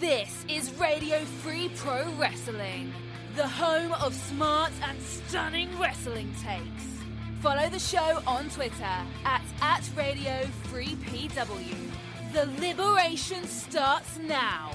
This is Radio Free Pro Wrestling, the home of smart and stunning wrestling takes. Follow the show on Twitter at, at Radio Free PW. The liberation starts now.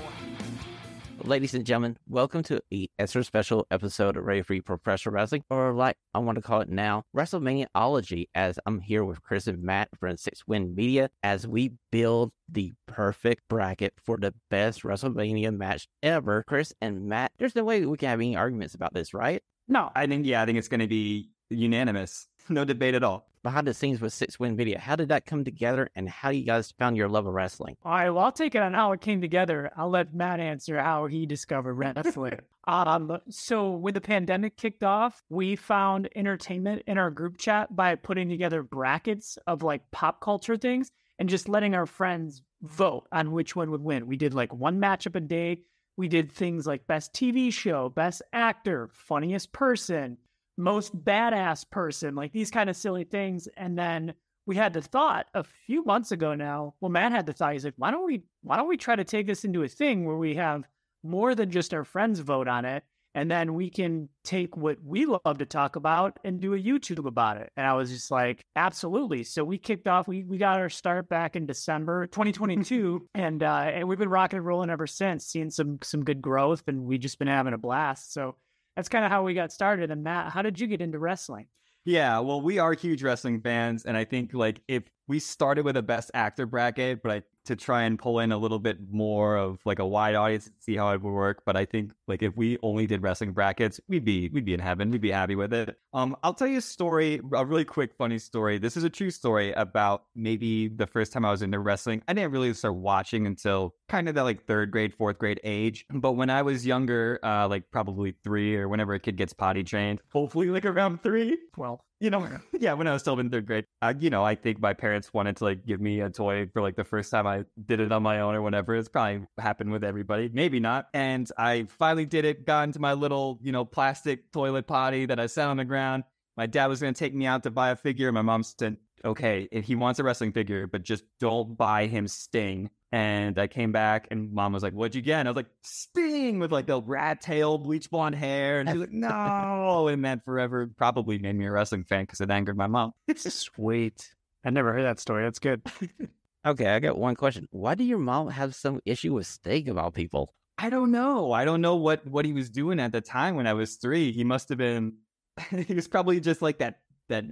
Ladies and gentlemen, welcome to a extra special episode of Radio Free Professional Wrestling, or like I want to call it now, WrestleManiaology, as I'm here with Chris and Matt from Six Win Media as we build the perfect bracket for the best WrestleMania match ever. Chris and Matt, there's no way we can have any arguments about this, right? No, I think, yeah, I think it's going to be unanimous. No debate at all. Behind the scenes with Six Win Video, how did that come together and how you guys found your love of wrestling? All right, well, I'll take it on how it came together. I'll let Matt answer how he discovered wrestling. um, so when the pandemic kicked off, we found entertainment in our group chat by putting together brackets of like pop culture things and just letting our friends vote on which one would win. We did like one matchup a day. We did things like best TV show, best actor, funniest person, most badass person, like these kind of silly things. And then we had the thought a few months ago now. Well, Matt had the thought. He's like, why don't we why don't we try to take this into a thing where we have more than just our friends vote on it, and then we can take what we love to talk about and do a YouTube about it. And I was just like, absolutely. So we kicked off. We we got our start back in December 2022, and uh, and we've been rocking and rolling ever since. Seeing some some good growth, and we've just been having a blast. So that's kind of how we got started. And Matt, how did you get into wrestling? Yeah, well, we are huge wrestling fans, and I think like if we started with a best actor bracket, but I to try and pull in a little bit more of like a wide audience and see how it would work. But I think like if we only did wrestling brackets, we'd be we'd be in heaven. We'd be happy with it. Um, I'll tell you a story, a really quick funny story. This is a true story about maybe the first time I was into wrestling. I didn't really start watching until kind of that like third grade, fourth grade age. But when I was younger, uh, like probably three or whenever a kid gets potty trained, hopefully like around three. Well, you know, yeah, when I was still in third grade, uh, you know, I think my parents wanted to like give me a toy for like the first time I did it on my own or whatever. It's probably happened with everybody, maybe not. And I finally did it, got into my little, you know, plastic toilet potty that I sat on the ground. My dad was going to take me out to buy a figure. My mom said, okay, he wants a wrestling figure, but just don't buy him Sting. And I came back and mom was like, What'd you get? And I was like, Sting with like the rat tail, bleach blonde hair. And she's like, No. And that forever probably made me a wrestling fan because it angered my mom. It's sweet. I never heard that story. That's good. Okay, I got one question. Why do your mom have some issue with Sting of all people? I don't know. I don't know what what he was doing at the time when I was three. He must have been. he was probably just like that that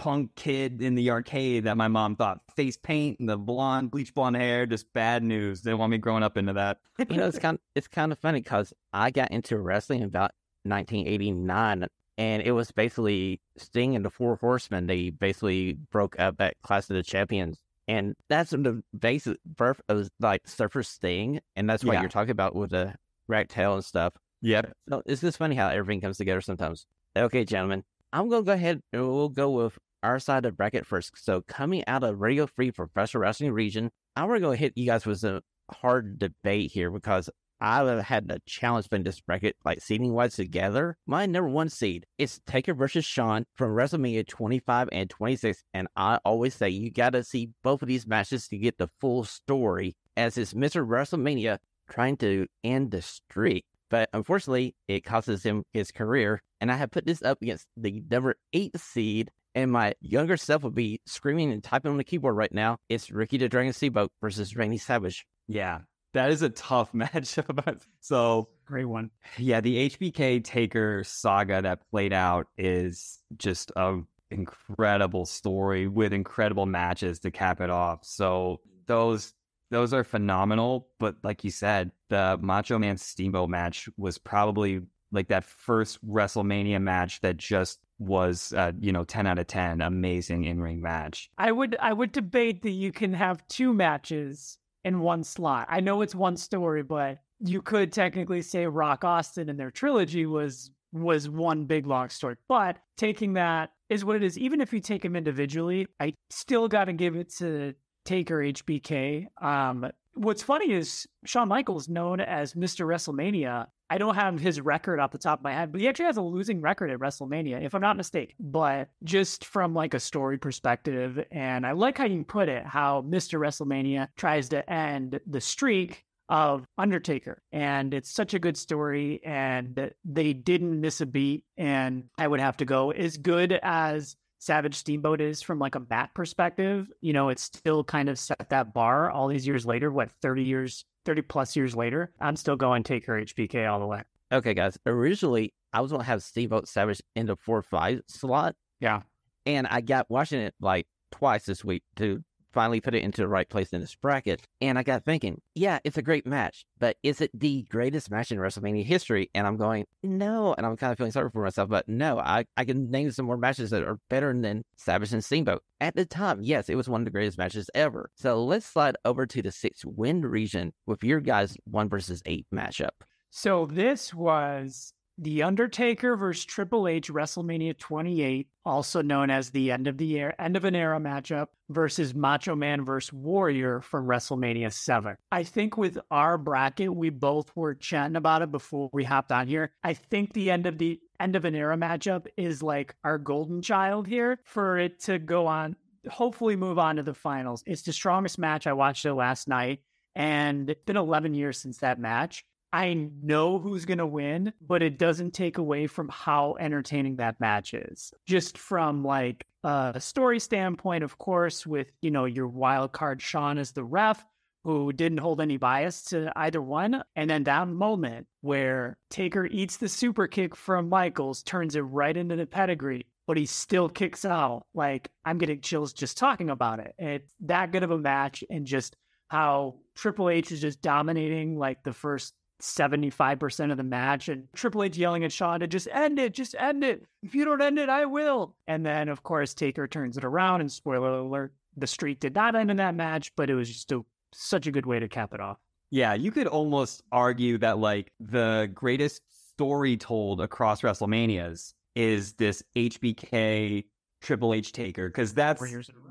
punk kid in the arcade that my mom thought face paint and the blonde bleach blonde hair just bad news. They want me growing up into that. you know, it's kind of, it's kind of funny because I got into wrestling about 1989, and it was basically Sting and the Four Horsemen. They basically broke up at Clash of the Champions and that's the basic birth of like Surfer Sting, and that's what Yeah. you're talking about with the rat tail and stuff. Yep. So it's just funny how everything comes together sometimes. Okay, gentlemen, I'm gonna go ahead and we'll go with our side of bracket first. So coming out of Radio Free Professional Wrestling region, I'm gonna go hit you guys with a hard debate here because I have had the challenge putting this bracket like seeding wise together. My number one seed is Taker versus Shawn from WrestleMania 25 and 26, and I always say you gotta see both of these matches to get the full story. As it's Mr. WrestleMania trying to end the streak, but unfortunately, it causes him his career. And I have put this up against the number eight seed. And my younger self would be screaming and typing on the keyboard right now. It's Ricky the Dragon Steamboat versus Randy Savage. Yeah. That is a tough matchup. so Great one. yeah, the HBK Taker saga that played out is just a incredible story with incredible matches to cap it off. So those those are phenomenal. But like you said, the Macho Man Steamboat match was probably like that first WrestleMania match that just was uh, you know 10 out of 10 amazing in-ring match I would I would debate that you can have two matches in one slot. I know it's one story, but you could technically say Rock Austin and their trilogy was was one big long story. But taking that is what it is. Even if you take them individually, I still got to give it to Taker HBK. Um, what's funny is Shawn Michaels, known as Mr. WrestleMania. I don't have his record off the top of my head, but he actually has a losing record at WrestleMania, if I'm not mistaken. But just from like a story perspective, and I like how you put it, how Mr. WrestleMania tries to end the streak of Undertaker. And it's such a good story, and they didn't miss a beat. And I would have to go as good as Savage Steamboat is from like a bat perspective. You know, it's still kind of set that bar all these years later, what, 30 years, 30 plus years later. I'm still going Taker HBK all the way. Okay, guys. Originally, I was going to have Steamboat Savage in the 4 5 slot. Yeah. And I got watching it like twice this week to finally put it into the right place in this bracket. And I got thinking, yeah, it's a great match, but is it the greatest match in WrestleMania history? And I'm going, no. And I'm kind of feeling sorry for myself, but no, I, I can name some more matches that are better than Savage and Steamboat. At the time, yes, it was one of the greatest matches ever. So let's slide over to the six win region with your guys' one versus eight matchup. So this was the Undertaker versus Triple H WrestleMania 28, also known as the end of the year, end of an era matchup versus Macho Man versus Warrior from WrestleMania 7. I think with our bracket, we both were chatting about it before we hopped on here. I think the end of the end of an era matchup is like our golden child here for it to go on, hopefully move on to the finals. It's the strongest match. I watched it last night and it's been 11 years since that match. I know who's going to win, but it doesn't take away from how entertaining that match is. Just from like a story standpoint, of course, with, you know, your wild card Shawn as the ref, who didn't hold any bias to either one. And then that moment where Taker eats the super kick from Michaels, turns it right into the pedigree, but he still kicks out. Like, I'm getting chills just talking about it. It's that good of a match, and just how Triple H is just dominating like the first 75% of the match and Triple H yelling at Shawn to just end it, just end it. If you don't end it, I will. And then, of course, Taker turns it around and spoiler alert, the streak did not end in that match, but it was just a, such a good way to cap it off. Yeah, you could almost argue that like the greatest story told across WrestleManias is this HBK Triple H Taker because that's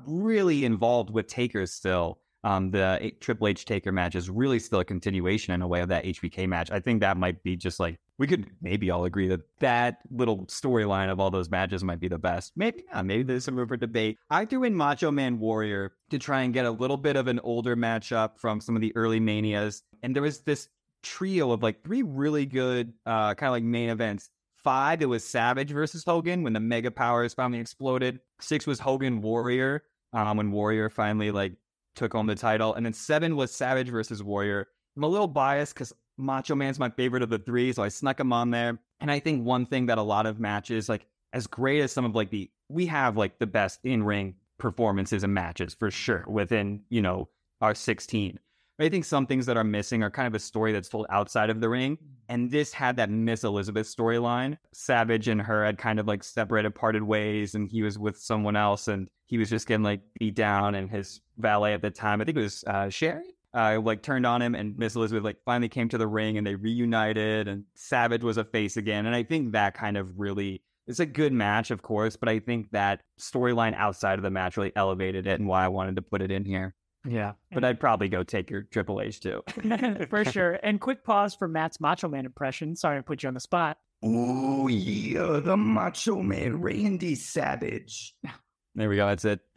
really involved with Taker still um, the Triple H Taker match is really still a continuation in a way of that HBK match. I think that might be just like we could maybe all agree that that little storyline of all those matches might be the best. Maybe. Maybe there's some room for debate. I threw in Macho Man Warrior to try and get a little bit of an older matchup from some of the early manias, and there was this trio of like three really good uh, kind of like main events. Five, it was Savage versus Hogan when the Mega Powers finally exploded. Six was Hogan Warrior um, when Warrior finally like took home the title. And then seven was Savage versus Warrior. I'm a little biased because Macho Man's my favorite of the three, so I snuck him on there. And I think one thing that a lot of matches, like as great as some of like the, we have like the best in ring performances and matches for sure within, you know, our 16. I think some things that are missing are kind of a story that's told outside of the ring. And this had that Miss Elizabeth storyline. Savage and her had kind of like separated, parted ways, and he was with someone else, and he was just getting like beat down. And his valet at the time, I think it was uh, Sherri, uh, like turned on him, and Miss Elizabeth like finally came to the ring, and they reunited, and Savage was a face again. And I think that kind of really it's a good match, of course, but I think that storyline outside of the match really elevated it and why I wanted to put it in here. Yeah. But I'd probably go Taker Triple H too. for sure. And quick pause for Matt's Macho Man impression. Sorry to put you on the spot. Oh, yeah, the Macho Man, Randy Savage. There we go. That's it.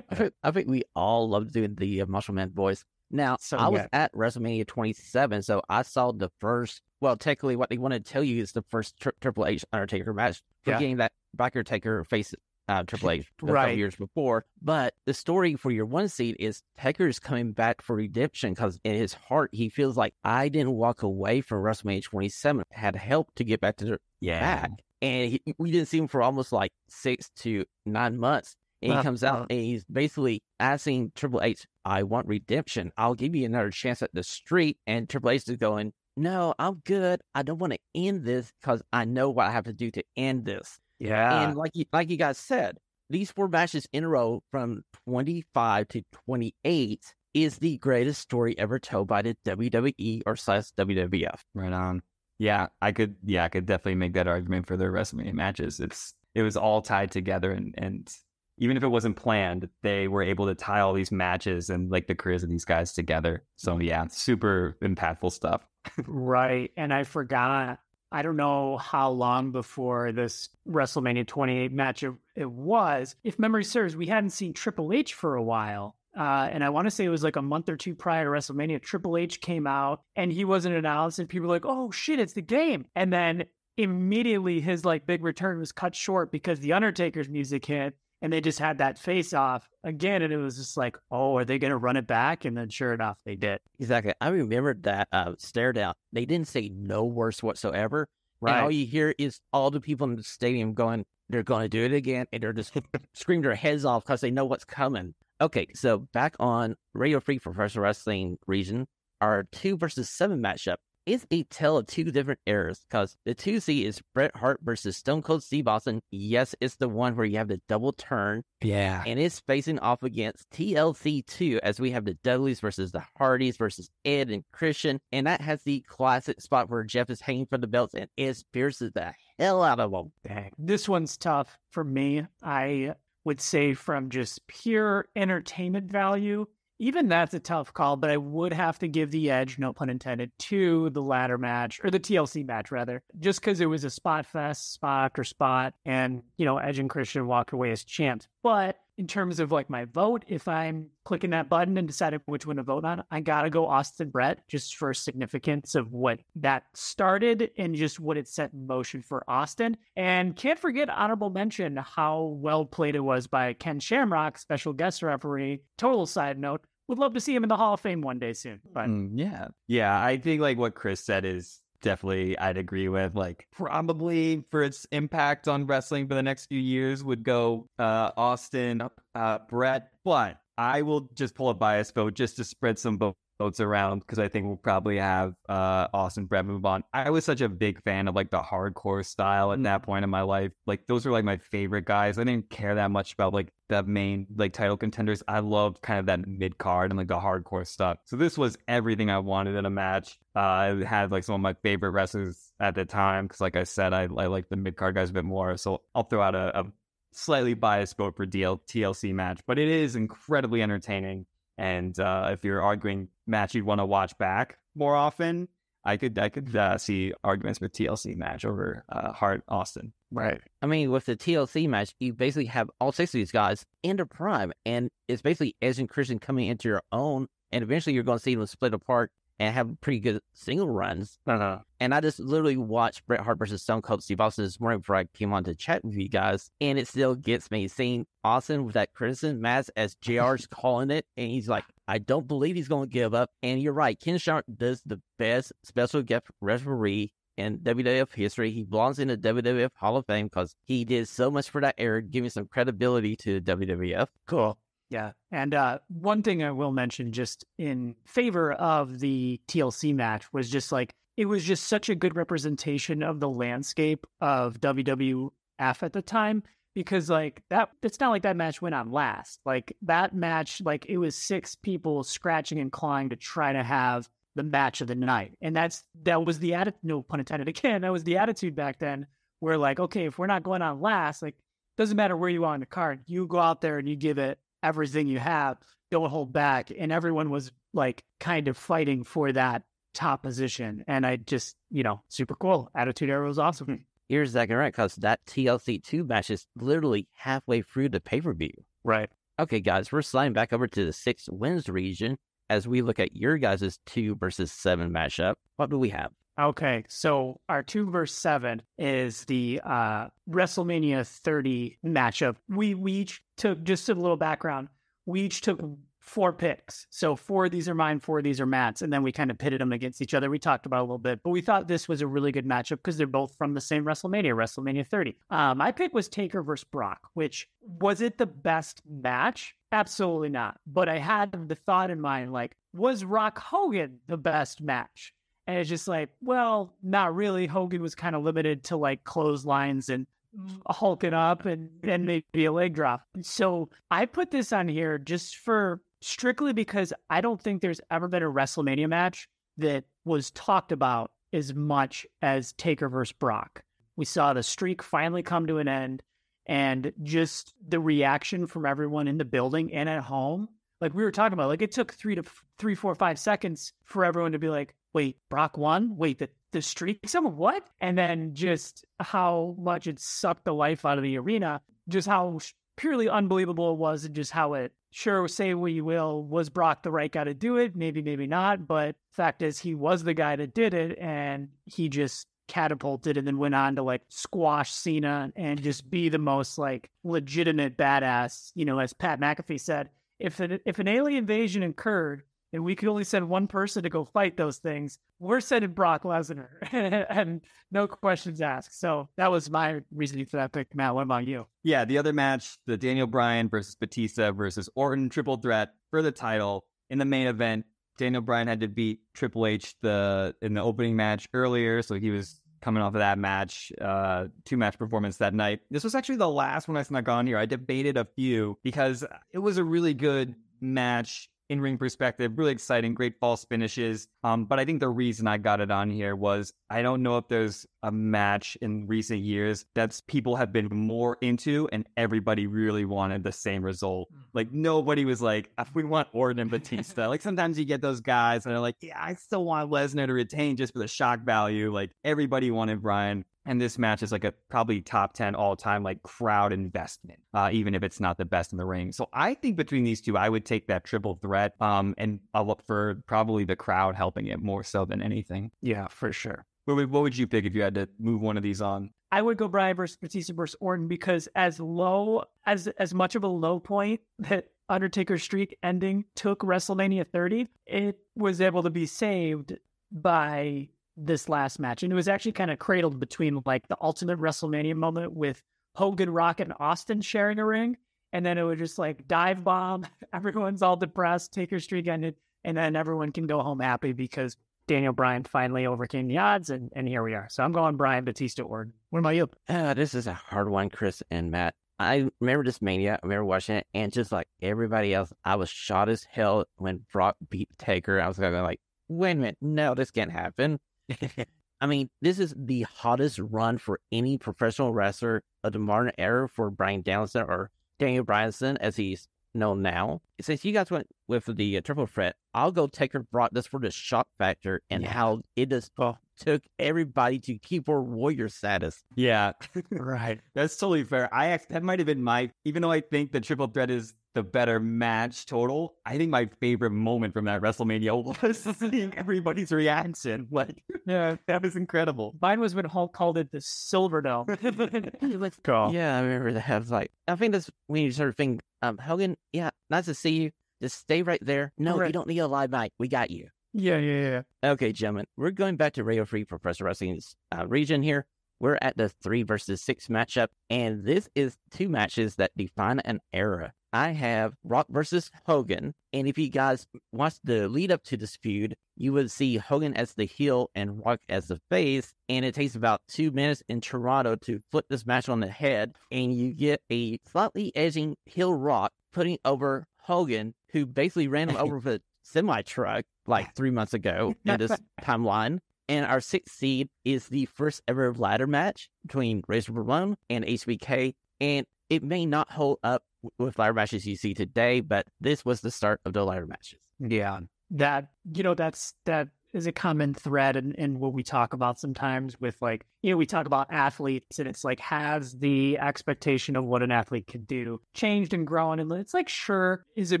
I think we all love doing the uh, Macho Man voice. Now, So I was good. at WrestleMania 27, so I saw the first. Well, technically, what they want to tell you is the first tri- Triple H Undertaker match, Yeah. forgetting that Backer Taker faced uh, Triple H a couple Right. years before. But the story for your one seed is Taker is coming back for redemption because in his heart he feels like I didn't walk away from WrestleMania 27, had help to get back to the Yeah. back, and he, we didn't see him for almost like six to nine months. And he Uh, comes out uh. and he's basically asking Triple H, I want redemption. I'll give you another chance at the street. And Triple H is going, No, I'm good. I don't want to end this because I know what I have to do to end this. Yeah. and like you, like you guys said, these four matches in a row from 25 to 28 is the greatest story ever told by the WWE or slash WWF. Right on. Yeah, I could. Yeah, I could definitely make that argument for their WrestleMania matches. It's it was all tied together, and and even if it wasn't planned, they were able to tie all these matches and like the careers of these guys together. So yeah, super impactful stuff. Right. And I forgot, I don't know how long before this WrestleMania 28 match it, it was. If memory serves, we hadn't seen Triple H for a while. uh, and I want to say it was like a month or two prior to WrestleMania. Triple H came out and he wasn't announced, and people were like, "Oh shit, it's the game!" And then immediately his like big return was cut short because the Undertaker's music hit, and they just had that face off again, and it was just like, "Oh, are they going to run it back?" And then sure enough, they did. Exactly. I remember that uh, stare down. They didn't say no words whatsoever. And all you hear is all the people in the stadium going, they're going to do it again. And they're just screaming their heads off because they know what's coming. Okay, so back on Radio Free Professional Wrestling region, our two versus seven matchup is a tale of two different eras because the 2C is Bret Hart versus Stone Cold Steve Austin. Yes, it's the one where you have the double turn. Yeah. And it's facing off against TLC 2 as we have the Dudleys versus the Hardys versus Edge and Christian. And that has the classic spot where Jeff is hanging from the belts and Ed pierces the hell out of him. Dang. This one's tough for me. I would say from just pure entertainment value, even that's a tough call, but I would have to give the edge, no pun intended, to the ladder match or the TLC match rather, just because it was a spot fest, spot after spot, and you know Edge and Christian walked away as champs. But in terms of like my vote, if I'm clicking that button and deciding which one to vote on, I gotta go Austin Bret just for significance of what that started and just what it set in motion for Austin. And can't forget honorable mention how well played it was by Ken Shamrock, special guest referee. Total side note. Would love to see him in the Hall of Fame one day soon. But Mm, yeah. Yeah. I think like what Chris said is definitely I'd agree with. Like probably for its impact on wrestling for the next few years would go uh Austin, uh Bret, but I will just pull a bias vote just to spread some votes around because I think we'll probably have uh Austin Bret move on. I was such a big fan of like the hardcore style at that point in my life. Like those were like my favorite guys. I didn't care that much about like the main like title contenders. I loved kind of that mid card and like the hardcore stuff. So this was everything I wanted in a match. Uh, I had like some of my favorite wrestlers at the time because, like I said, I, I like the mid card guys a bit more. So I'll throw out a, a slightly biased vote for DL, TLC match, but it is incredibly entertaining. And uh, if you're arguing match you'd want to watch back more often, I could I could uh, see arguments with TLC match over uh, Hart Austin. right. I mean, with the TLC match, you basically have all six of these guys in their prime, and it's basically Edge and Christian coming into your own, and eventually you're going to see them split apart and have pretty good single runs. Uh-huh. And I just literally watched Bret Hart versus Stone Cold Steve Austin this morning before I came on to chat with you guys, and it still gets me seeing Austin with that crimson mask as JR's calling it, and he's like, I don't believe he's going to give up. And you're right, Ken Shamrock does the best special guest referee in WWF history. He belongs in the WWF Hall of Fame because he did so much for that era, giving some credibility to WWF. Cool. Yeah. And uh, one thing I will mention just in favor of the TLC match was just like, it was just such a good representation of the landscape of WWF at the time because like that it's not like that match went on last like that match like it was six people scratching and clawing to try to have the match of the night and that's that was the attitude no pun intended again that was the attitude back then where like okay if we're not going on last like doesn't matter where you are on the card you go out there and you give it everything you have don't hold back and everyone was like kind of fighting for that top position and i just you know super cool attitude era was awesome hmm. You're exactly right because that TLC 2 match is literally halfway through the pay per view. right Okay, guys, we're sliding back over to the six wins region as we look at your guys' two versus seven matchup. What do we have? Okay, so our two verse seven is the uh WrestleMania 30 matchup. We we each took just a little background. We each took four picks. So four of these are mine, four of these are Matt's, and then we kind of pitted them against each other. We talked about a little bit, but we thought this was a really good matchup because they're both from the same WrestleMania, WrestleMania 30. Uh, my pick was Taker versus Brock, which was it the best match? Absolutely not. But I had the thought in mind, like, was Rock Hogan the best match? And it's just like, well, not really. Hogan was kind of limited to like clotheslines and mm. hulking up and, and maybe a leg drop. So I put this on here just for strictly because I don't think there's ever been a WrestleMania match that was talked about as much as Taker versus Brock. We saw the streak finally come to an end and just the reaction from everyone in the building and at home. Like we were talking about, like it took three to f- three, four, five seconds for everyone to be like, wait, Brock won? Wait, the, the streak? Someone what? And then just how much it sucked the life out of the arena, just how purely unbelievable it was, and just how it sure, say what you will, was Brock the right guy to do it? Maybe, maybe not. But fact is, he was the guy that did it, and he just catapulted and then went on to like squash Cena and just be the most like legitimate badass. You know, as Pat McAfee said, if an, if an alien invasion occurred and we could only send one person to go fight those things, we're sending Brock Lesnar and no questions asked. So that was my reasoning for that pick, Matt. What about you? Yeah, the other match, the Daniel Bryan versus Batista versus Orton triple threat for the title in the main event. Daniel Bryan had to beat Triple H the in the opening match earlier, so he was coming off of that match, uh, two match performance that night. This was actually the last one I snuck on here. I debated a few because it was a really good match in ring perspective, really exciting, great false finishes. Um, but I think the reason I got it on here was I don't know if there's a match in recent years that's people have been more into and everybody really wanted the same result. Hmm. Like nobody was like, we want Orton and Batista. like sometimes you get those guys and they're like, yeah, I still want Lesnar to retain just for the shock value. Like everybody wanted Bryan. And this match is like a probably top 10 all time, like crowd investment, uh, even if it's not the best in the ring. So I think between these two, I would take that triple threat. Um, and I'll look for probably the crowd helping it more so than anything. Yeah, for sure. What would, what would you pick if you had to move one of these on? I would go Bryan versus Batista versus Orton because as low as as much of a low point that Undertaker streak ending took WrestleMania 30, it was able to be saved by this last match. And it was actually kind of cradled between like the ultimate WrestleMania moment with Hogan, Rock, and Austin sharing a ring. And then it would just like dive bomb. Everyone's all depressed, Taker streak ended, and then everyone can go home happy because Daniel Bryan finally overcame the odds, and, and here we are. So I'm going Bryan Batista Orton. What about you? Uh, this is a hard one, Chris and Matt. I remember this Mania. I remember watching it, and just like everybody else, I was shot as hell when Brock beat Taker. I was going like, wait a minute, no, this can't happen. I mean, this is the hottest run for any professional wrestler of the modern era for Bryan Danielson or Daniel Bryanson, as he's known now. Since you guys went with the uh, triple threat, I'll go take Taker brought this for the shock factor and yeah. how it just oh, took everybody to keep keyboard warrior status. Yeah, right. That's totally fair. I that might have been my, even though I think the triple threat is the better match total. I think my favorite moment from that WrestleMania was seeing everybody's reaction. Like, yeah, that was incredible. Mine was when Hulk called it the Silver Dome. cool. Yeah, I remember that. I was like, I think that's when you sort of think, um, Hogan, yeah, nice to see you. Just stay right there. No, right. you don't need a live mic. We got you. Yeah, yeah, yeah. Okay, gentlemen, we're going back to Radio Free Professor Wrestling's uh, region here. We're at the three versus six matchup, and this is two matches that define an era. I have Rock versus Hogan. And if you guys watch the lead up to this feud, you would see Hogan as the heel and Rock as the face. And it takes about two minutes in Toronto to flip this match on the head. And you get a slightly edging heel Rock putting over Hogan, who basically ran him over with a semi truck like three months ago in this timeline. And our sixth seed is the first ever ladder match between Razor Ramon and HBK. And it may not hold up with ladder matches you see today, but this was the start of the ladder matches. Yeah, that you know that's that is a common thread in, in what we talk about sometimes with like you know we talk about athletes and it's like has the expectation of what an athlete can do changed and grown? And it's like sure is it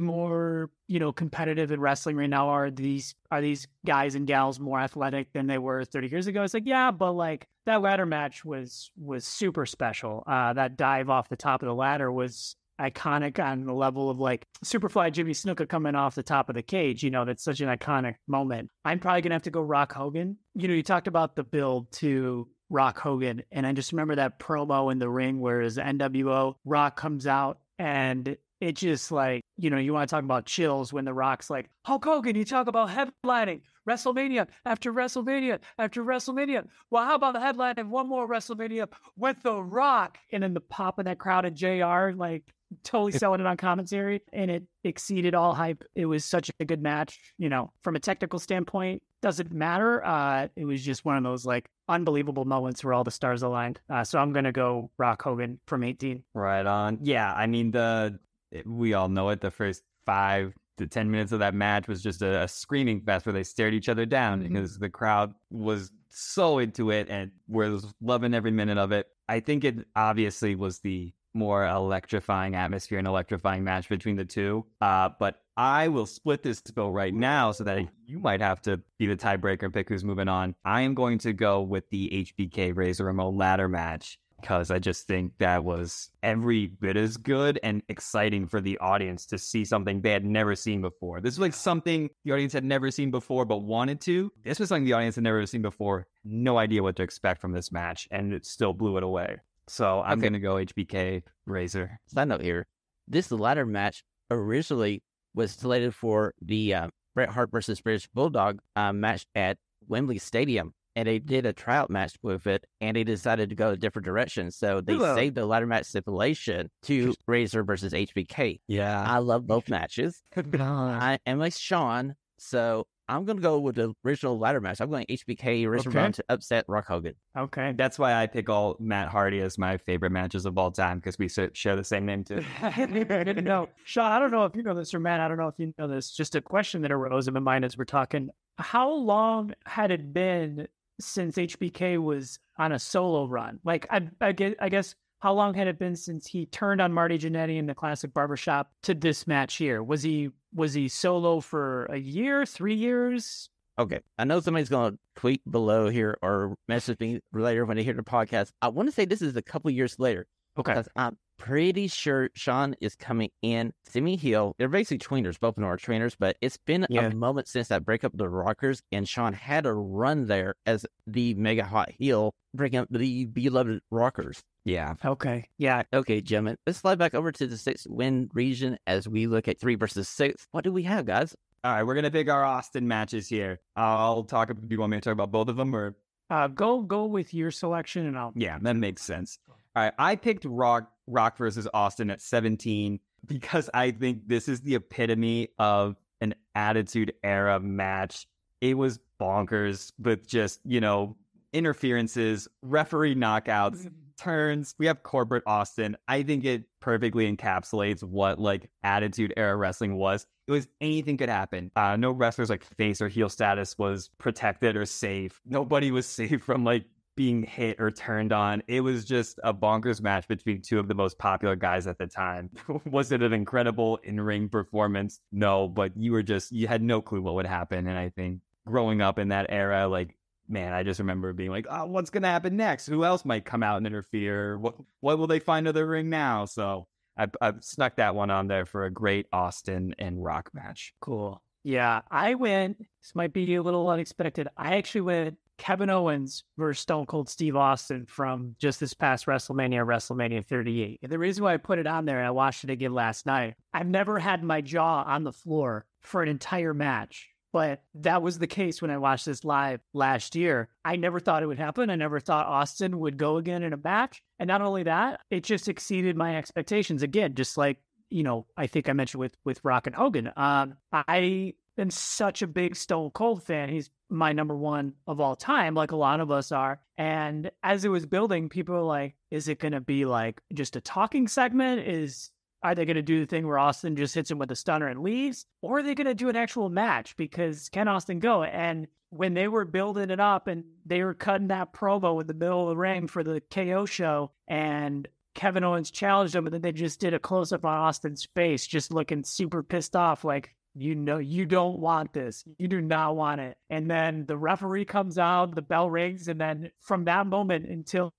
more you know competitive in wrestling right now? Are these are these guys and gals more athletic than they were 30 years ago? It's like yeah but like that ladder match was was super special. Uh that dive off the top of the ladder was iconic on the level of like Superfly Jimmy Snuka coming off the top of the cage. You know, that's such an iconic moment. I'm probably going to have to go Rock Hogan. You know, you talked about the build to Rock Hogan, and I just remember that promo in the ring where his NWO Rock comes out and it just like, you know, you want to talk about chills when the Rock's like, Hulk Hogan, you talk about headlining WrestleMania after WrestleMania after WrestleMania. Well, how about the headline of one more WrestleMania with The Rock? And then the pop in that crowd and JR, like, totally selling it on commentary and it exceeded all hype. It was such a good match. You know, from a technical standpoint, doesn't matter. Uh, it was just one of those like unbelievable moments where all the stars aligned. Uh, so I'm gonna go Rock Hogan from 18. Right on. Yeah, I mean the we all know it. The first five to 10 minutes of that match was just a, a screaming fest where they stared each other down mm-hmm. because the crowd was so into it and was loving every minute of it. I think it obviously was the more electrifying atmosphere and electrifying match between the two. Uh, but I will split this vote right now so that you might have to be the tiebreaker and pick who's moving on. I am going to go with the HBK Razor Ramon ladder match because I just think that was every bit as good and exciting for the audience to see something they had never seen before. This was like something the audience had never seen before but wanted to. This was something the audience had never seen before. No idea what to expect from this match, and it still blew it away. So I'm Okay. going to go HBK Razor. Side note here: this ladder match originally was slated for the uh, Bret Hart versus British Bulldog uh, match at Wembley Stadium, and they did a tryout match with it, and they decided to go a different direction. So they Hello. saved the ladder match stipulation to Razor versus HBK. Yeah. I love both matches. I am a Shawn, so I'm gonna go with the original ladder match. I'm going HBK Razor Okay. Ramon to upset Rock Hogan. Okay. That's why I pick all Matt Hardy as my favorite matches of all time because we share the same name too. I. Shawn, I don't know if you know this or Matt, I don't know if you know this. Just a question that arose in my mind as we're talking. How long had it been since HBK was on a solo run? Like, I, I, guess, I guess, how long had it been since he turned on Marty Jannetty in the classic barbershop to this match here? Was he was he solo for a year, three years? Okay, I know somebody's gonna tweet below here or message me later when they hear the podcast. I want to say this is a couple years later Okay. I'm pretty sure Shawn is coming in Simi heel. They're basically tweeners, both of them are tweeners, but it's been Yeah. a moment since that breakup of the Rockers, and Shawn had a run there as the mega hot heel, breaking up the beloved Rockers. Yeah. Okay. Yeah. Okay, gentlemen, let's slide back over to the six win region as we look at three versus six. What do we have, guys? All right, we're gonna pick our Austin matches here. I'll talk. Do you want me to talk about both of them, or Uh, go go with your selection and I'll. yeah, that makes sense. All right, I picked Rock Rock versus Austin at 17 because I think this is the epitome of an Attitude Era match. It was bonkers with just you know interferences, referee knockouts, turns. We have corporate Austin. I think it perfectly encapsulates what like attitude era wrestling was. It was anything could happen. Uh, no wrestlers like face or heel status was protected or safe. Nobody was safe from like being hit or turned on. It was just a bonkers match between two of the most popular guys at the time. was it an incredible in-ring performance? No, but you were just you had no clue what would happen. And I think growing up in that era, like man, I just remember being like, oh, what's going to happen next? Who else might come out and interfere? What what will they find of the ring now? So I, I snuck that one on there for a great Austin and Rock match. Cool. Yeah, I went. This might be a little unexpected. I actually went Kevin Owens versus Stone Cold Steve Austin from just this past WrestleMania, WrestleMania 38. And the reason why I put it on there, and I watched it again last night, I've never had my jaw on the floor for an entire match. But that was the case when I watched this live last year. I never thought it would happen. I never thought Austin would go again in a match. And not only that, it just exceeded my expectations again, just like you know, I think I mentioned with with Rock and Hogan. Um, I am such a big Stone Cold fan. He's my number one of all time, like a lot of us are. And as it was building, people were like, "Is it going to be like just a talking segment? Is are they going to do the thing where Austin just hits him with a stunner and leaves, or are they going to do an actual match? Because can Austin go?" And when they were building it up and they were cutting that promo in the middle of the ring for the KO show, and Kevin Owens challenged him, and then they just did a close up on Austin's face, just looking super pissed off, like, you know, you don't want this. You do not want it. And then the referee comes out, the bell rings, and then from that moment until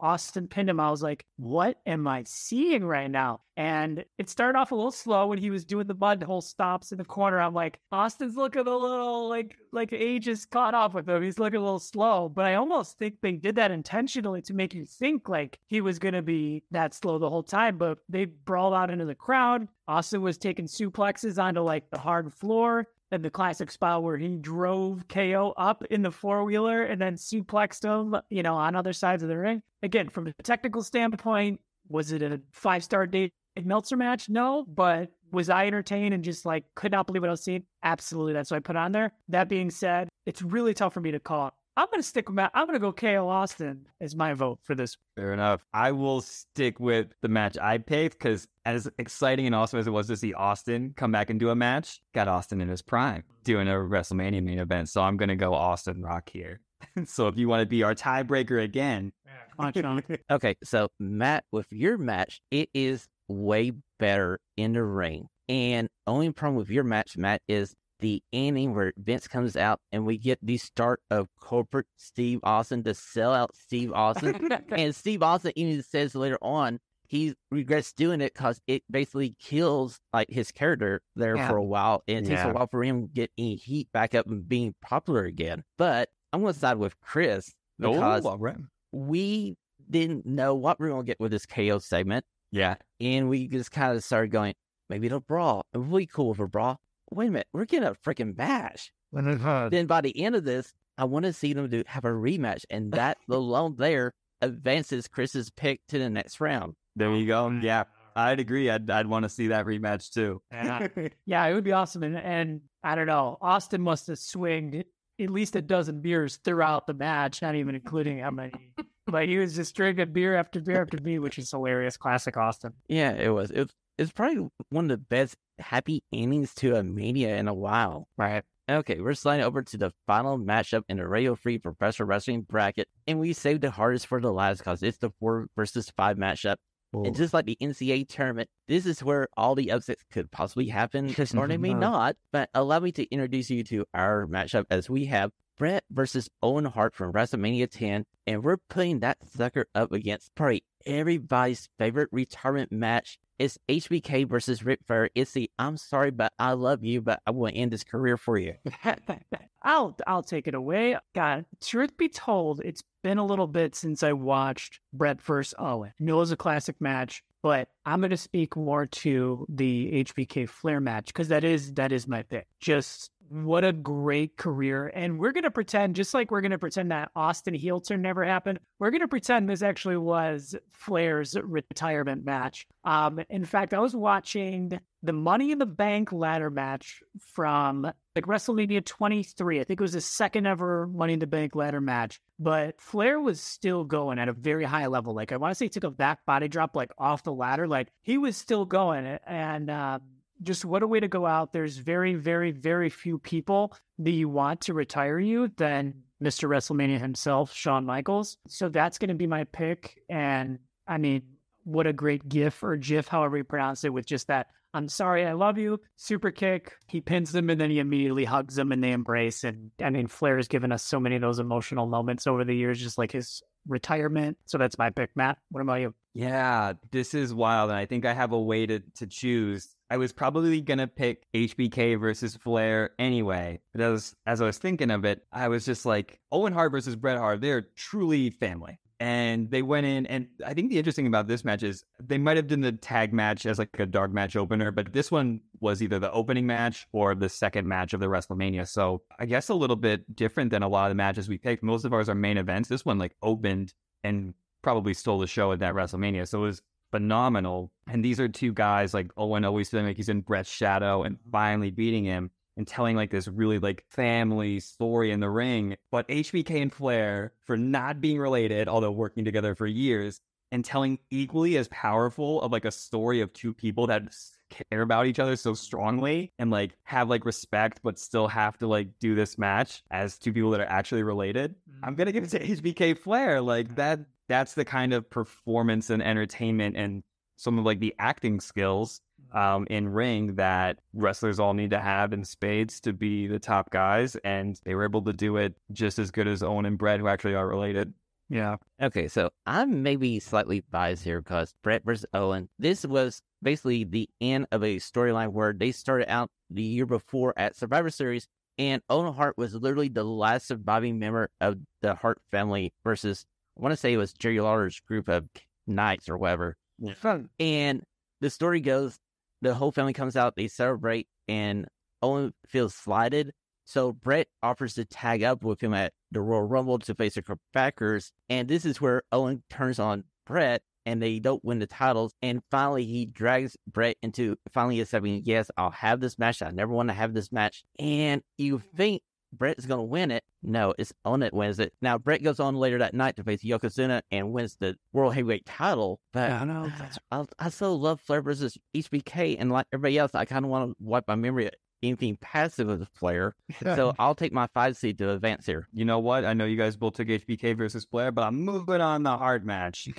Austin pinned him, I was like, what am I seeing right now? And it started off a little slow when he was doing the mud hole stomps in the corner. I'm like, Austin's looking a little like like age is caught up with him. He's looking a little slow. But I almost think they did that intentionally to make you think like he was gonna be that slow the whole time. But they brawled out into the crowd. Austin was taking suplexes onto like the hard floor. And the classic spot where he drove KO up in the four wheeler and then suplexed him, you know, on other sides of the ring. Again, from a technical standpoint, was it a five star Dave Meltzer match? No, but was I entertained and just like could not believe what I was seeing? Absolutely. That's what I put on there. That being said, it's really tough for me to call. I'm going to stick with Matt. I'm going to go KO Austin as my vote for this. Fair enough. I will stick with the match I picked because, as exciting and awesome as it was to see Austin come back and do a match, got Austin in his prime doing a WrestleMania main event. So I'm going to go Austin Rock here. so if you want to be our tiebreaker again, much on. Okay, so Matt, with your match, it is way better in the ring. And only problem with your match, Matt, is the ending where Vince comes out and we get the start of corporate Steve Austin to sell out Steve Austin. and Steve Austin even says later on he regrets doing it because it basically kills like his character there Yeah. for a while. And it takes a while for him to get any heat back up and being popular again. But I'm going to side with Chris because Oh, all right. we didn't know what we were going to get with this KO segment. Yeah. And we just kind of started going, maybe it'll brawl. And we cool with a brawl. Wait a minute, we're getting a freaking bash. Then by the end of this, I want to see them do have a rematch, and that alone there advances Chris's pick to the next round. There you go. Yeah. I'd agree. I'd, I'd want to see that rematch too. Yeah. Yeah, it would be awesome. And, and I don't know, Austin must have swinged at least a dozen beers throughout the match, not even including how many. But he was just drinking beer after beer after beer, which is hilarious. Classic Austin. Yeah, it was. It was, it's probably one of the best happy endings to a Mania in a while. Right. Okay, we're sliding over to the final matchup in the Radio Free Professional Wrestling bracket, and we saved the hardest for the last because it's the four versus five matchup. And just like the NCAA tournament, this is where all the upsets could possibly happen, or they may not. But allow me to introduce you to our matchup as we have Bret versus Owen Hart from WrestleMania 10, and we're putting that sucker up against probably everybody's favorite retirement match. It's HBK versus Ric Flair. It's the I'm sorry, but I love you, but I will end this career for you. I'll I'll take it away. God, truth be told, it's been a little bit since I watched Bret versus Owen. I know it was a classic match, but I'm going to speak more to the HBK Flair match because that is that is my pick. Just what a great career, and we're going to pretend just like we're going to pretend that Austin heel turn never happened. We're going to pretend this actually was Flair's retirement match. Um, in fact, I was watching the Money in the Bank ladder match from like WrestleMania 23. I think it was the second ever Money in the Bank ladder match. But Flair was still going at a very high level. Like I want to say he took a back body drop like off the ladder. Like he was still going. And uh, just what a way to go out. There's very, very, very few people that you want to retire you than Mr. WrestleMania himself, Shawn Michaels. So that's going to be my pick. And I mean, what a great gif or gif, however you pronounce it, with just that I'm sorry, I love you. Super kick. He pins them and then he immediately hugs them and they embrace. And I mean, Flair has given us so many of those emotional moments over the years, just like his retirement. So that's my pick, Matt. What about you? Yeah, this is wild, and I think I have a way to, to choose. I was probably gonna pick HBK versus Flair anyway, but as as I was thinking of it, I was just like Owen Hart versus Bret Hart. They're truly family, and they went in. And I think the interesting about this match is they might have done the tag match as like a dark match opener, but this one was either the opening match or the second match of the WrestleMania. So I guess a little bit different than a lot of the matches we picked. Most of ours are main events. This one like opened and probably stole the show at that WrestleMania. So it was phenomenal. And these are two guys like Owen always feeling like he's in Bret's shadow and finally beating him and telling like this really like family story in the ring. But HBK and Flair for not being related, although working together for years, and telling equally as powerful of like a story of two people that care about each other so strongly and like have like respect but still have to like do this match as two people that are actually related. I'm gonna give it to mm-hmm. HBK Flair. Like that that's the kind of performance and entertainment and some of like the acting skills um, in ring that wrestlers all need to have in spades to be the top guys, and they were able to do it just as good as Owen and Bret, who actually are related. Yeah. Okay, so I'm maybe slightly biased here because Bret versus Owen. This was basically the end of a storyline where they started out the year before at Survivor Series, and Owen Hart was literally the last surviving member of the Hart family versus I want to say it was Jerry Lawler's group of knights or whatever. And the story goes, the whole family comes out, they celebrate, and Owen feels slighted. So Bret offers to tag up with him at the Royal Rumble to face the Quebecers. And this is where Owen turns on Bret and they don't win the titles. And finally, he drags Bret into finally accepting, yes, I'll have this match. I never want to have this match. And you think Bret is going to win it. No, it's on it wins it. Now, Bret goes on later that night to face Yokozuna and wins the World Heavyweight title. But I know. I, I so love Flair versus HBK. And like everybody else, I kind of want to wipe my memory anything passive of the player. So I'll take my five seed to advance here. You know what? I know you guys both took HBK versus Flair, but I'm moving on the hard match.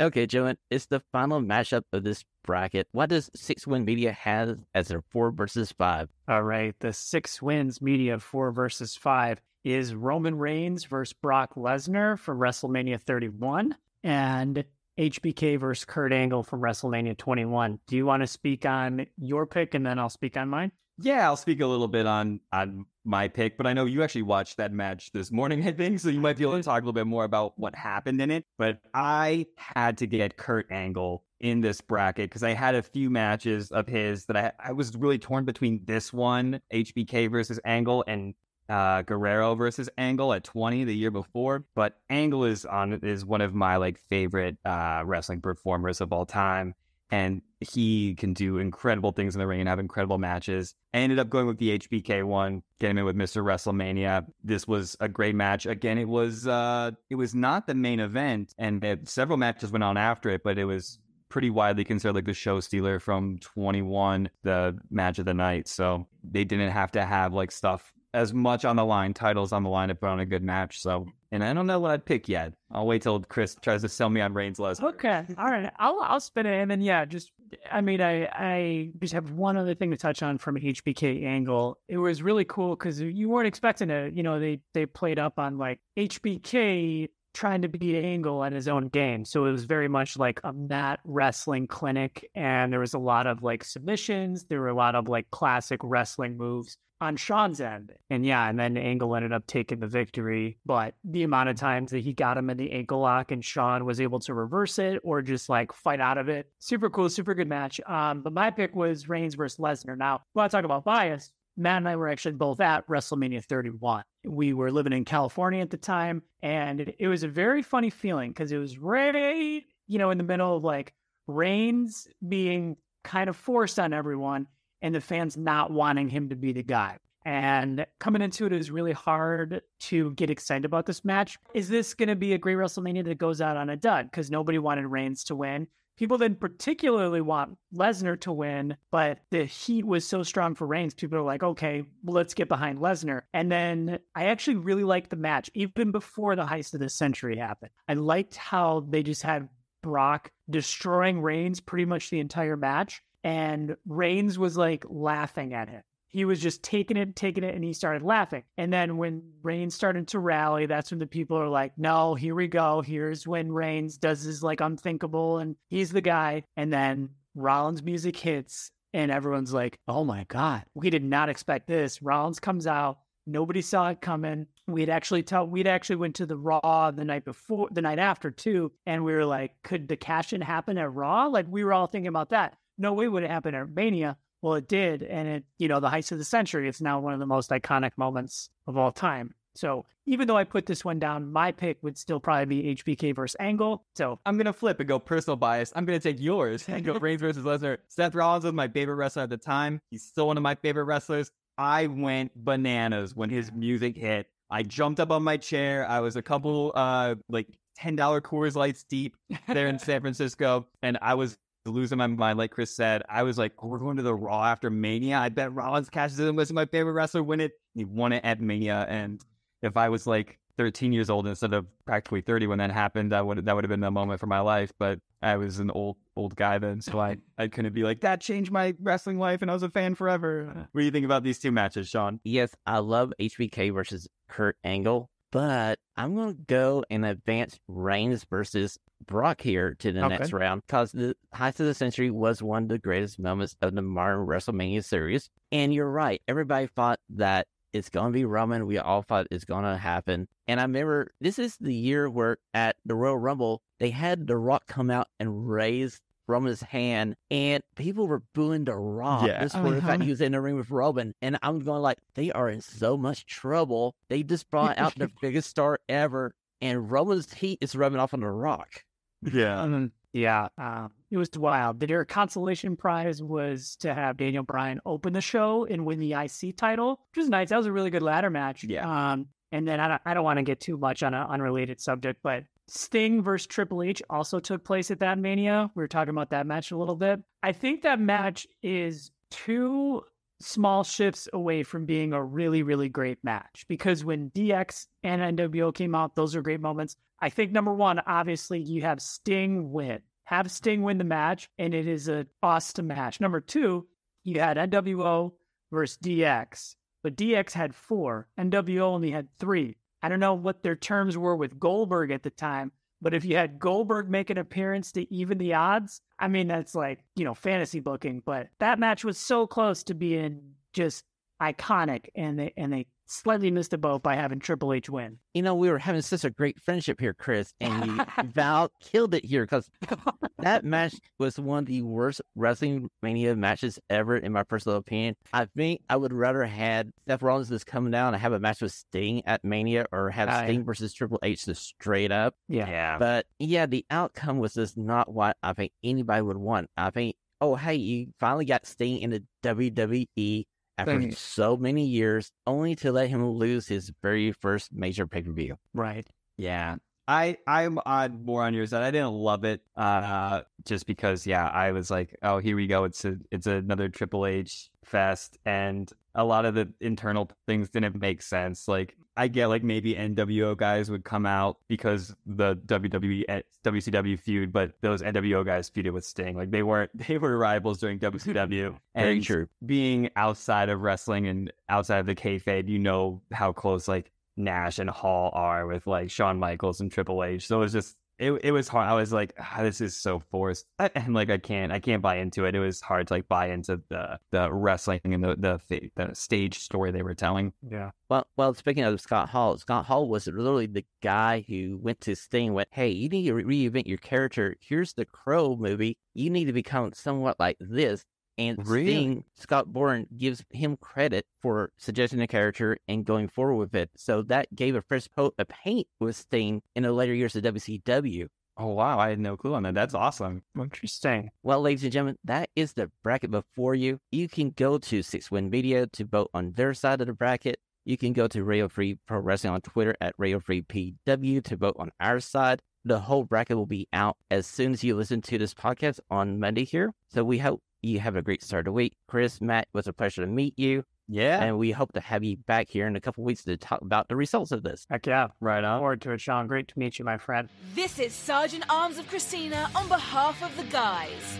Okay, Joan, it's the final matchup of this bracket. What does Six Win Media have as their four versus five? All right. The six wins media four versus five is Roman Reigns versus Brock Lesnar from WrestleMania 31 and HBK versus Kurt Angle from WrestleMania 21. Do you want to speak on your pick and then I'll speak on mine? yeah, I'll speak a little bit on on my pick, but I know you actually watched that match this morning, I think, so you might be able to mm-hmm. talk a little bit more about what happened in it. But I had to get Kurt Angle in this bracket because I had a few matches of his that I I was really torn between this one, HBK versus Angle, and uh, Guerrero versus Angle at 20 the year before. But Angle is on is one of my like favorite uh, wrestling performers of all time. And he can do incredible things in the ring and have incredible matches. I ended up going with the HBK one, getting in with Mr. WrestleMania. This was a great match. Again, it was uh it was not the main event, and it, several matches went on after it, but it was pretty widely considered like the show stealer from 21, the match of the night. So they didn't have to have like stuff as much on the line, titles on the line to put on a good match. So, and I don't know what I'd pick yet. I'll wait till Chris tries to sell me on Reigns Lesnar. Okay. All right. I'll I'll spin it and then yeah, just I mean I I just have one other thing to touch on from an HBK angle. It was really cool because you weren't expecting it. You know, they they played up on like HBK trying to beat Angle at his own game. So it was very much like a mat wrestling clinic and there was a lot of like submissions, there were a lot of like classic wrestling moves on Shawn's end. And yeah, and then Angle ended up taking the victory. But the amount of times that he got him in the ankle lock and Sean was able to reverse it or just like fight out of it. Super cool, super good match. Um, but my pick was Reigns versus Lesnar. Now, when I talk about bias, Matt and I were actually both at WrestleMania 31. We were living in California at the time, and it, was a very funny feeling because it was right, you know, in the middle of like Reigns being kind of forced on everyone and the fans not wanting him to be the guy. And coming into it, was really hard to get excited about this match. Is this going to be a great WrestleMania that goes out on a dud? Because nobody wanted Reigns to win. People didn't particularly want Lesnar to win, but the heat was so strong for Reigns. People are like, okay, let's get behind Lesnar. And then I actually really liked the match, even before the heist of the century happened. I liked how they just had Brock destroying Reigns pretty much the entire match. And Reigns was like laughing at him. He was just taking it, taking it, and he started laughing. And then when Reigns started to rally, that's when the people are like, no, here we go. Here's when Reigns does his like unthinkable and he's the guy. And then Rollins' music hits and everyone's like, oh my God, we did not expect this. Rollins comes out. Nobody saw it coming. We'd actually tell we'd actually went to the Raw the night before, the night after too, and we were like, could the cash in happen at Raw? Like we were all thinking about that. No way would it happen at Mania. Well, it did, and it, you know, the heist of the century. It's now one of the most iconic moments of all time. So even though I put this one down, my pick would still probably be HBK versus Angle. So I'm gonna flip and go personal bias. I'm gonna take yours and go Reigns versus Lesnar. Seth Rollins was my favorite wrestler at the time. He's still one of my favorite wrestlers. I went bananas when his music hit. I jumped up on my chair. I was a couple uh like ten dollar Coors Lights deep there in San Francisco, and I was losing my mind. Like Chris said, I was like, oh, we're going to the Raw after Mania. I bet Rollins cashes in was my favorite wrestler win it. He won it at Mania, and if I was like 13 years old instead of practically 30 when that happened, that would that would have been a moment for my life. But I was an old old guy then, so I I couldn't be like that changed my wrestling life, and I was a fan forever. What do you think about these two matches, Shawn? Yes, I love HBK versus Kurt Angle, but I'm going to go and advance Reigns versus Brock here to the Okay. next round because the Heist of the Century was one of the greatest moments of the modern WrestleMania series. And you're right, everybody thought that it's going to be Roman. We all thought it's going to happen. And I remember this is the year where at the Royal Rumble, they had The Rock come out and raise Roman's hand, and people were booing The Rock Yeah. just for the fact he was in the ring with Roman. And I'm going like, they are in so much trouble. They just brought out their biggest star ever, and Roman's heat is rubbing off on The Rock. Yeah. Um, yeah, um, it was wild. Their consolation prize was to have Daniel Bryan open the show and win the IC title, which was nice. That was a really good ladder match. Yeah. Um, and then I don't, I don't want to get too much on an unrelated subject, but Sting versus Triple H also took place at that Mania. We were talking about that match a little bit. I think that match is two small shifts away from being a really, really great match. Because when DX and NWO came out, those are great moments. I think number one, obviously, you have Sting win. Have Sting win the match, and it is an awesome match. Number two, you had NWO versus DX, but DX had four, NWO only had three. I don't know what their terms were with Goldberg at the time, but if you had Goldberg make an appearance to even the odds, I mean, that's like, you know, fantasy booking. But that match was so close to being just iconic, and they and they slightly missed the boat by having Triple H win. You know, we were having such a great friendship here, Chris, and you Val killed it here because that match was one of the worst Wrestling Mania matches ever, in my personal opinion. I think I would rather had Seth Rollins just come down and have a match with Sting at Mania, or have yeah. Sting versus Triple H just straight up. Yeah. Yeah. But yeah, the outcome was just not what I think anybody would want. I think, oh, hey, you finally got Sting in the WWE after Thing- so many years, only to let him lose his very first major pay per view. Right. Yeah. I I'm on more on your side. I didn't love it, uh, just because yeah, I was like, oh, here we go. It's a it's another Triple H fest, and a lot of the internal things didn't make sense. Like I get like maybe NWO guys would come out because the WWE WCW eh, feud, but those NWO guys feuded with Sting. Like they weren't they were rivals during WCW. Very true. being outside of wrestling and outside of the kayfabe, you know how close like Nash and Hall are with like Shawn Michaels and Triple H. So it was just it it was hard. I was like, ah, this is so forced, I- and like I can't I can't buy into it. It was hard to like buy into the the wrestling and the the the stage story they were telling. Yeah. Well, well, speaking of Scott Hall, Scott Hall was literally the guy who went to Sting, went, "Hey, you need to re- reinvent your character. Here's the Crow movie. You need to become somewhat like this." And Really? Sting, Scott Bourne gives him credit for suggesting the character and going forward with it. So that gave a fresh coat of paint with Sting in the later years of WCW. Oh wow, I had no clue on that. That's awesome. Interesting. Well, ladies and gentlemen, that is the bracket before you. You can go to Six Wins Media to vote on their side of the bracket. You can go to Radio Free Pro Wrestling on Twitter at Radio Free PW to vote on our side. The whole bracket will be out as soon as you listen to this podcast on Monday here. So we hope you have a great start of the week. Chris, Matt, it was a pleasure to meet you. Yeah, And we hope to have you back here in a couple weeks to talk about the results of this. Heck yeah. right on. Forward to it, Shawn. Great to meet you, my friend. This is Sergeant Arms of Christina on behalf of the guys.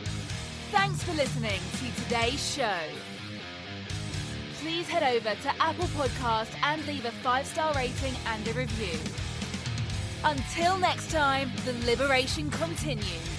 Thanks for listening to today's show. Please head over to Apple Podcast and leave a five star rating and a review. Until next time, the liberation continues.